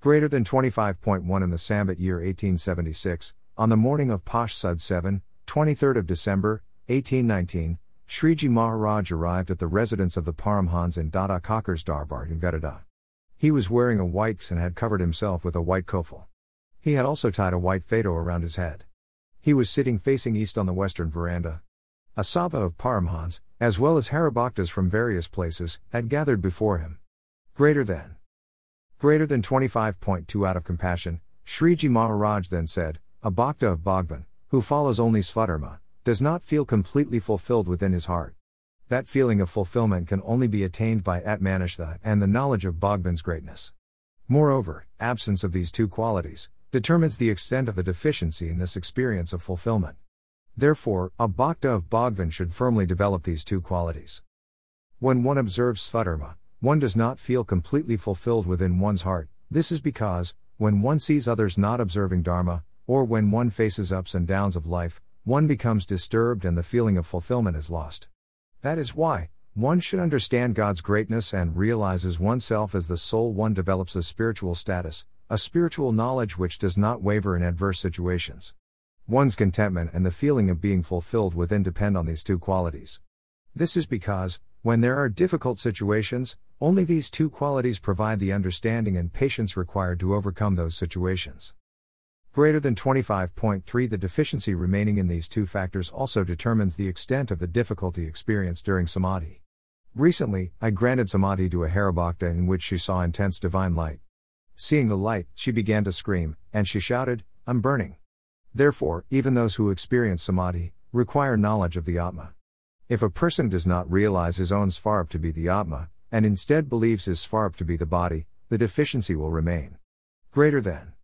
Greater than 25.1 in the Samvat year 1876, on the morning of Pash Sud 7, 23rd of December, 1819, Sriji Maharaj arrived at the residence of the Paramhans in Dada Khachar's Darbar in Gadhada. He was wearing a white and had covered himself with a white kofal. He had also tied a white fado around his head. He was sitting facing east on the western veranda. A sabha of Paramhans, as well as Haribhaktas from various places, had gathered before him. Greater than. Greater than 25.2 out of compassion, Sriji Maharaj then said, A Bhakta of Bhagwan, who follows only Svadharma, does not feel completely fulfilled within his heart. That feeling of fulfillment can only be attained by Atmanishtha and the knowledge of Bhagwan's greatness. Moreover, absence of these two qualities determines the extent of the deficiency in this experience of fulfillment. Therefore, a bhakta of Bhagwan should firmly develop these two qualities. When one observes Svadharma, one does not feel completely fulfilled within one's heart. This is because, when one sees others not observing Dharma, or when one faces ups and downs of life, one becomes disturbed and the feeling of fulfillment is lost. That is why, one should understand God's greatness and realizes oneself as the soul one develops a spiritual status, a spiritual knowledge which does not waver in adverse situations. One's contentment and the feeling of being fulfilled within depend on these two qualities. This is because, when there are difficult situations, only these two qualities provide the understanding and patience required to overcome those situations. Greater than 25.3 The deficiency remaining in these two factors also determines the extent of the difficulty experienced during samadhi. Recently, I granted samadhi to a Haribhakta in which she saw intense divine light. Seeing the light, she began to scream, and she shouted, I'm burning. Therefore, even those who experience samadhi require knowledge of the Atma. If a person does not realize his own svarup to be the Atma, and instead believes his svarup to be the body, the deficiency will remain. Greater than.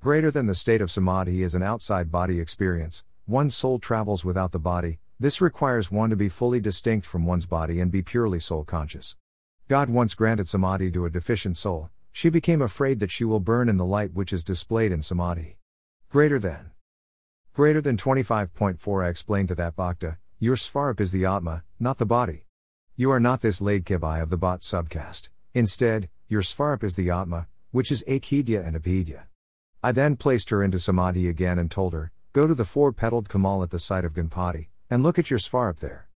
Greater than the state of samadhi is an outside body experience, one's soul travels without the body, this requires one to be fully distinct from one's body and be purely soul conscious. God once granted samadhi to a deficient soul, she became afraid that she will burn in the light which is displayed in samadhi. Greater than. Greater than 25.4 I explained to that bhakta, your svarup is the atma, not the body. You are not this Ladkibai of the bhat subcaste. Instead, your svarup is the Atma, which is Achhedya and Abhedya. I then placed her into Samadhi again and told her, Go to the four petaled Kamal at the site of Ganpati, and look at your svarup there.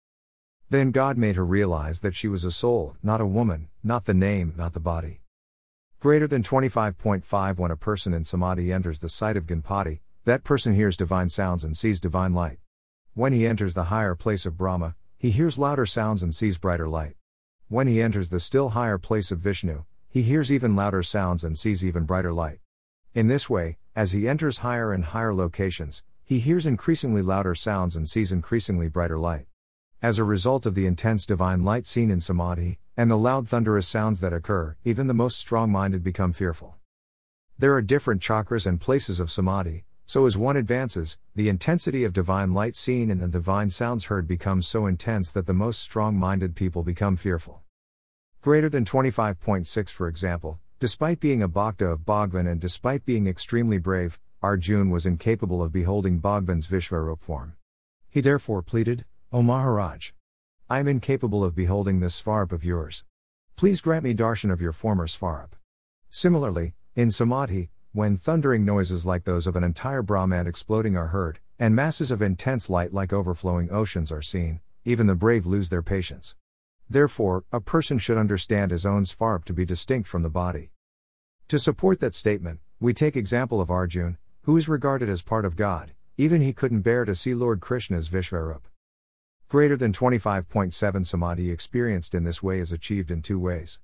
Then God made her realize that she was a soul, not a woman, not the name, not the body. Greater than 25.5 When a person in Samadhi enters the site of Ganpati, that person hears divine sounds and sees divine light. When he enters the higher place of Brahma, he hears louder sounds and sees brighter light. When he enters the still higher place of Vishnu, he hears even louder sounds and sees even brighter light. In this way, as he enters higher and higher locations, he hears increasingly louder sounds and sees increasingly brighter light. As a result of the intense divine light seen in Samadhi, and the loud thunderous sounds that occur, even the most strong minded become fearful. There are different chakras and places of Samadhi, so as one advances, the intensity of divine light seen and the divine sounds heard becomes so intense that the most strong minded people become fearful. Greater than 25.6 for example, despite being a bhakta of Bhagwan and despite being extremely brave, Arjun was incapable of beholding Bhagwan's Vishvarup form. He therefore pleaded, O Maharaj! I am incapable of beholding this Svarup of yours. Please grant me darshan of your former Svarup. Similarly, in Samadhi, when thundering noises like those of an entire Brahmand exploding are heard, and masses of intense light like overflowing oceans are seen, even the brave lose their patience. Therefore, a person should understand his own svarup to be distinct from the body. To support that statement, we take example of Arjun, who is regarded as part of God, even he couldn't bear to see Lord Krishna's Vishvarup. Greater than 25.7 Samadhi experienced in this way is achieved in two ways.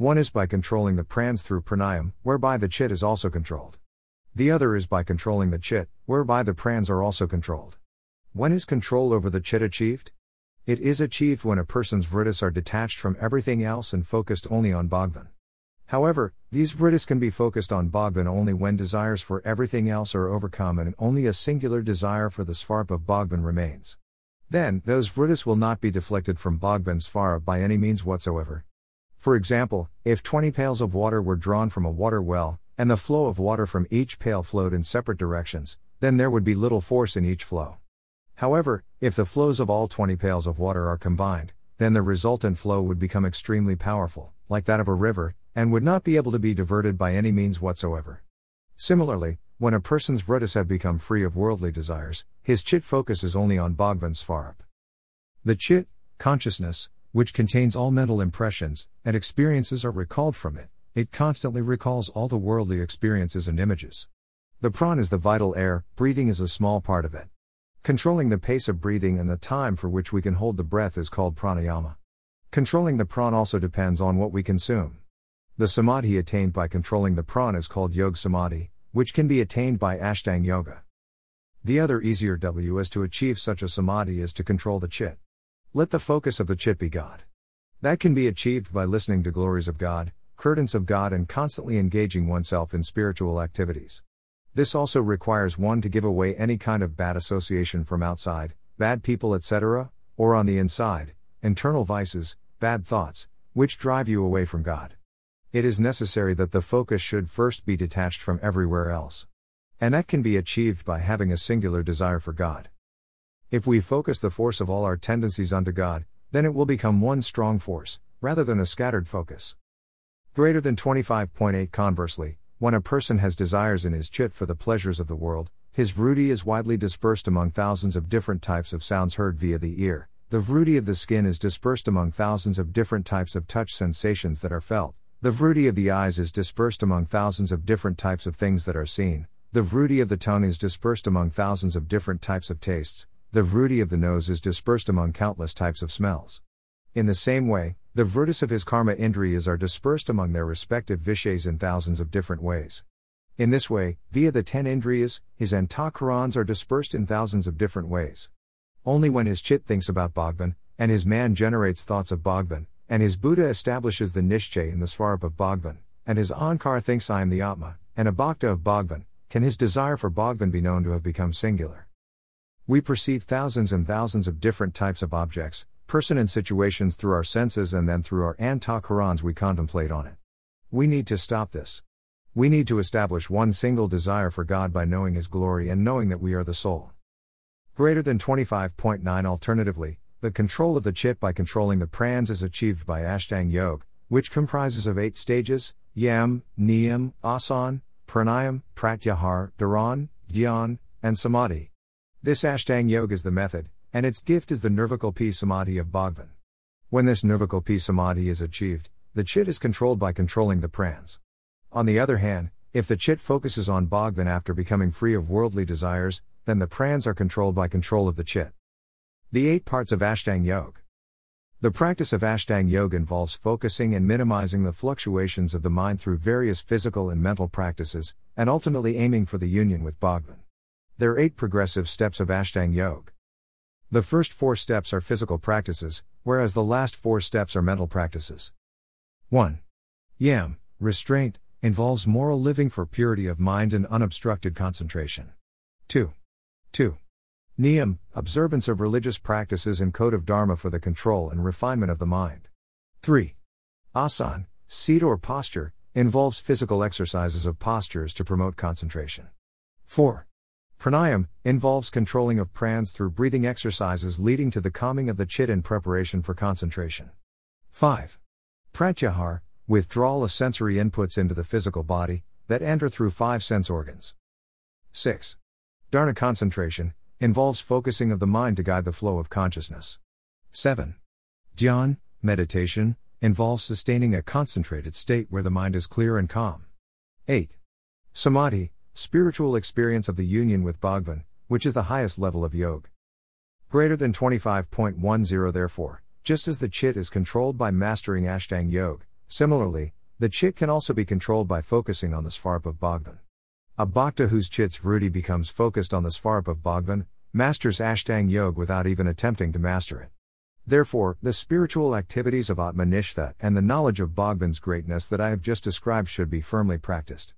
One is by controlling the prans through pranayam, whereby the chit is also controlled. The other is by controlling the chit, whereby the prans are also controlled. When is control over the chit achieved? It is achieved when a person's vrittis are detached from everything else and focused only on Bhagwan. However, these vrittis can be focused on Bhagwan only when desires for everything else are overcome and only a singular desire for the svarp of Bhagwan remains. Then, those vrittis will not be deflected from Bhagwan svarp by any means whatsoever, for example, if 20 pails of water were drawn from a water well, and the flow of water from each pail flowed in separate directions, then there would be little force in each flow. However, if the flows of all 20 pails of water are combined, then the resultant flow would become extremely powerful, like that of a river, and would not be able to be diverted by any means whatsoever. Similarly, when a person's vrittis have become free of worldly desires, his chit focuses only on Bhagwan Svarup. The chit, consciousness, which contains all mental impressions and experiences are recalled from it, it constantly recalls all the worldly experiences and images. The pran is the vital air, breathing is a small part of it. Controlling the pace of breathing and the time for which we can hold the breath is called pranayama. Controlling the pran also depends on what we consume. The samadhi attained by controlling the pran is called yog samadhi, which can be attained by Ashtanga Yoga. The other easier W is to achieve such a samadhi is to control the chit. Let the focus of the chit be God. That can be achieved by listening to glories of God, credence of God, and constantly engaging oneself in spiritual activities. This also requires one to give away any kind of bad association from outside, bad people, etc., or on the inside, internal vices, bad thoughts, which drive you away from God it is necessary that the focus should first be detached from everywhere else. And that can be achieved by having a singular desire for God. If we focus the force of all our tendencies onto God, then it will become one strong force, rather than a scattered focus. Greater than 25.8 Conversely, when a person has desires in his chit for the pleasures of the world, his vruti is widely dispersed among thousands of different types of sounds heard via the ear. The vruti of the skin is dispersed among thousands of different types of touch sensations that are felt. The vruti of the eyes is dispersed among thousands of different types of things that are seen. The vruti of the tongue is dispersed among thousands of different types of tastes. The vritti of the nose is dispersed among countless types of smells. In the same way, the vrittis of his karma indriyas are dispersed among their respective vishays in thousands of different ways. In this way, via the ten indriyas, his antakarans are dispersed in thousands of different ways. Only when his chit thinks about Bhagwan, and his man generates thoughts of Bhagwan, and his buddhi establishes the Nishchay in the Svarup of Bhagwan, and his Ankar thinks I am the Atma, and a Bhakta of Bhagwan, can his desire for Bhagwan be known to have become singular. We perceive thousands and thousands of different types of objects, person and situations through our senses and then through our antakarans we contemplate on it. We need to stop this. We need to establish one single desire for God by knowing His glory and knowing that we are the soul. Greater than 25.9 Alternatively, the control of the chit by controlling the prans is achieved by Ashtang Yoga, which comprises of eight stages Yam, Niyam, Asan, Pranayam, Pratyahar, Dharan, Dhyan, and Samadhi. This Ashtang Yoga is the method, and its gift is the Nirvikalpi Samadhi of Bhagwan. When this Nirvikalpi Samadhi is achieved, the chit is controlled by controlling the prans. On the other hand, if the chit focuses on Bhagwan after becoming free of worldly desires, then the prans are controlled by control of the chit. The eight parts of Ashtang Yoga. The practice of Ashtang Yoga involves focusing and minimizing the fluctuations of the mind through various physical and mental practices, and ultimately aiming for the union with Bhagwan. There are eight progressive steps of Ashtang Yoga. The first four steps are physical practices, whereas the last four steps are mental practices. 1. Yam, restraint, involves moral living for purity of mind and unobstructed concentration. 2. 2. Niyam, observance of religious practices and code of Dharma for the control and refinement of the mind. 3. Asan, seat or posture, involves physical exercises of postures to promote concentration. 4. Pranayam involves controlling of prans through breathing exercises leading to the calming of the chit in preparation for concentration. 5. Pratyahar, withdrawal of sensory inputs into the physical body that enter through five sense organs. 6. Dharana concentration involves focusing of the mind to guide the flow of consciousness. 7. Dhyan, meditation, involves sustaining a concentrated state where the mind is clear and calm. 8. Samadhi, spiritual experience of the union with Bhagwan, which is the highest level of yoga. Greater than 25.10 Therefore, just as the chit is controlled by mastering Ashtang Yoga, similarly, the chit can also be controlled by focusing on the Svarup of Bhagwan. A bhakta whose chit's vritti becomes focused on the Svarup of Bhagwan, masters Ashtang Yoga without even attempting to master it. Therefore, the spiritual activities of Atmanishta and the knowledge of Bhagwan's greatness that I have just described should be firmly practiced.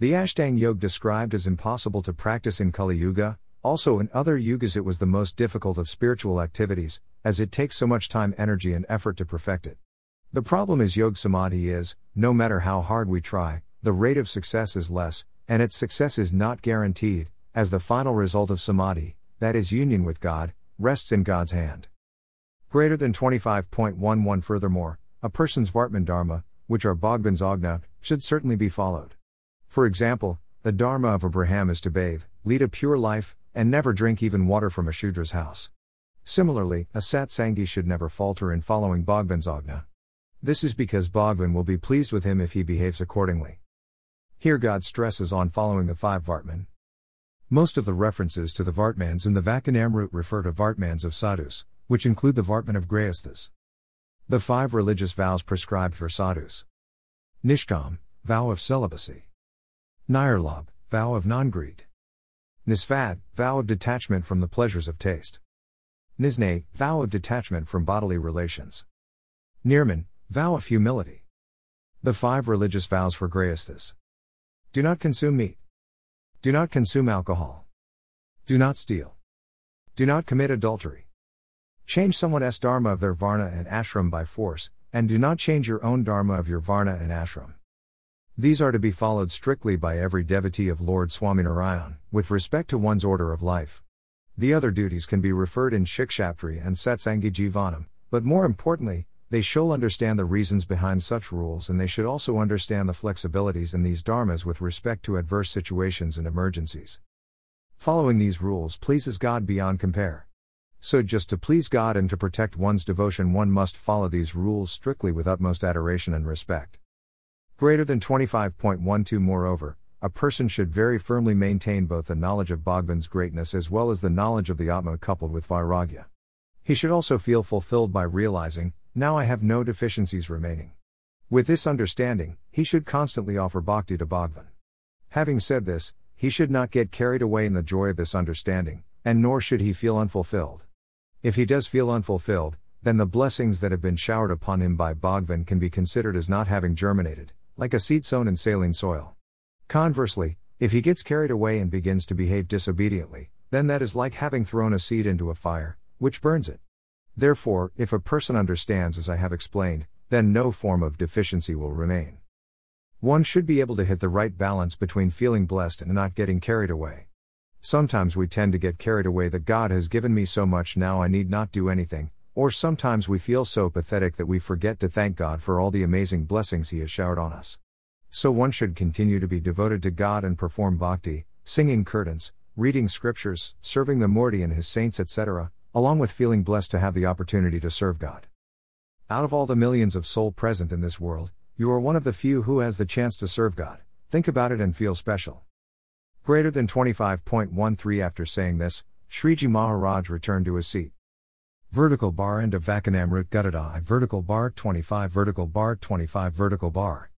The Ashtang Yoga described as impossible to practice in Kali Yuga, also in other yugas it was the most difficult of spiritual activities, as it takes so much time, energy, and effort to perfect it. The problem is Yoga Samadhi is, no matter how hard we try, the rate of success is less, and its success is not guaranteed, as the final result of samadhi, that is, union with God, rests in God's hand. Greater than 25.11 Furthermore, a person's Vartman Dharma, which are Bhagwan's Agna, should certainly be followed. For example, the Dharma of a Brahman is to bathe, lead a pure life, and never drink even water from a Shudra's house. Similarly, a Satsangi should never falter in following Bhagwan's Agna. This is because Bhagwan will be pleased with him if he behaves accordingly. Here God stresses on following the five Vartman. Most of the references to the Vartmans in the Vachanamrut refer to Vartmans of sadhus, which include the Vartman of grihasthas. The five religious vows prescribed for sadhus. Nishkam, vow of celibacy. Nirlobh, vow of non greed. Nisswad, vow of detachment from the pleasures of taste. Nissneh, vow of detachment from bodily relations. Nirman, vow of humility. The five religious vows for grihasthas. Do not consume meat. Do not consume alcohol. Do not steal. Do not commit adultery. Change someone's dharma of their varna and ashram by force, and do not change your own dharma of your varna and ashram. These are to be followed strictly by every devotee of Lord Swaminarayan, with respect to one's order of life. The other duties can be referred in Shikshapatri and Satsangi Jivanam, but more importantly, they should understand the reasons behind such rules and they should also understand the flexibilities in these dharmas with respect to adverse situations and emergencies. Following these rules pleases God beyond compare. So, just to please God and to protect one's devotion, one must follow these rules strictly with utmost adoration and respect. Greater than 25.12 Moreover, a person should very firmly maintain both the knowledge of Bhagwan's greatness as well as the knowledge of the Atma coupled with Vairagya. He should also feel fulfilled by realizing, now I have no deficiencies remaining. With this understanding, he should constantly offer bhakti to Bhagwan. Having said this, he should not get carried away in the joy of this understanding, and nor should he feel unfulfilled. If he does feel unfulfilled, then the blessings that have been showered upon him by Bhagwan can be considered as not having germinated, like a seed sown in saline soil. Conversely, if he gets carried away and begins to behave disobediently, then that is like having thrown a seed into a fire, which burns it. Therefore, if a person understands as I have explained, then no form of deficiency will remain. One should be able to hit the right balance between feeling blessed and not getting carried away. Sometimes we tend to get carried away that God has given me so much now I need not do anything, or sometimes we feel so pathetic that we forget to thank God for all the amazing blessings He has showered on us. So one should continue to be devoted to God and perform bhakti, singing kirtans, reading scriptures, serving the Murti and His saints, etc., along with feeling blessed to have the opportunity to serve God. Out of all the millions of soul present in this world, you are one of the few who has the chance to serve God. Think about it and feel special. Greater than 25.13 After saying this, Sriji Maharaj returned to his seat. Vertical bar end of Vachanamrut Gutadai vertical bar 25 vertical bar 25 vertical bar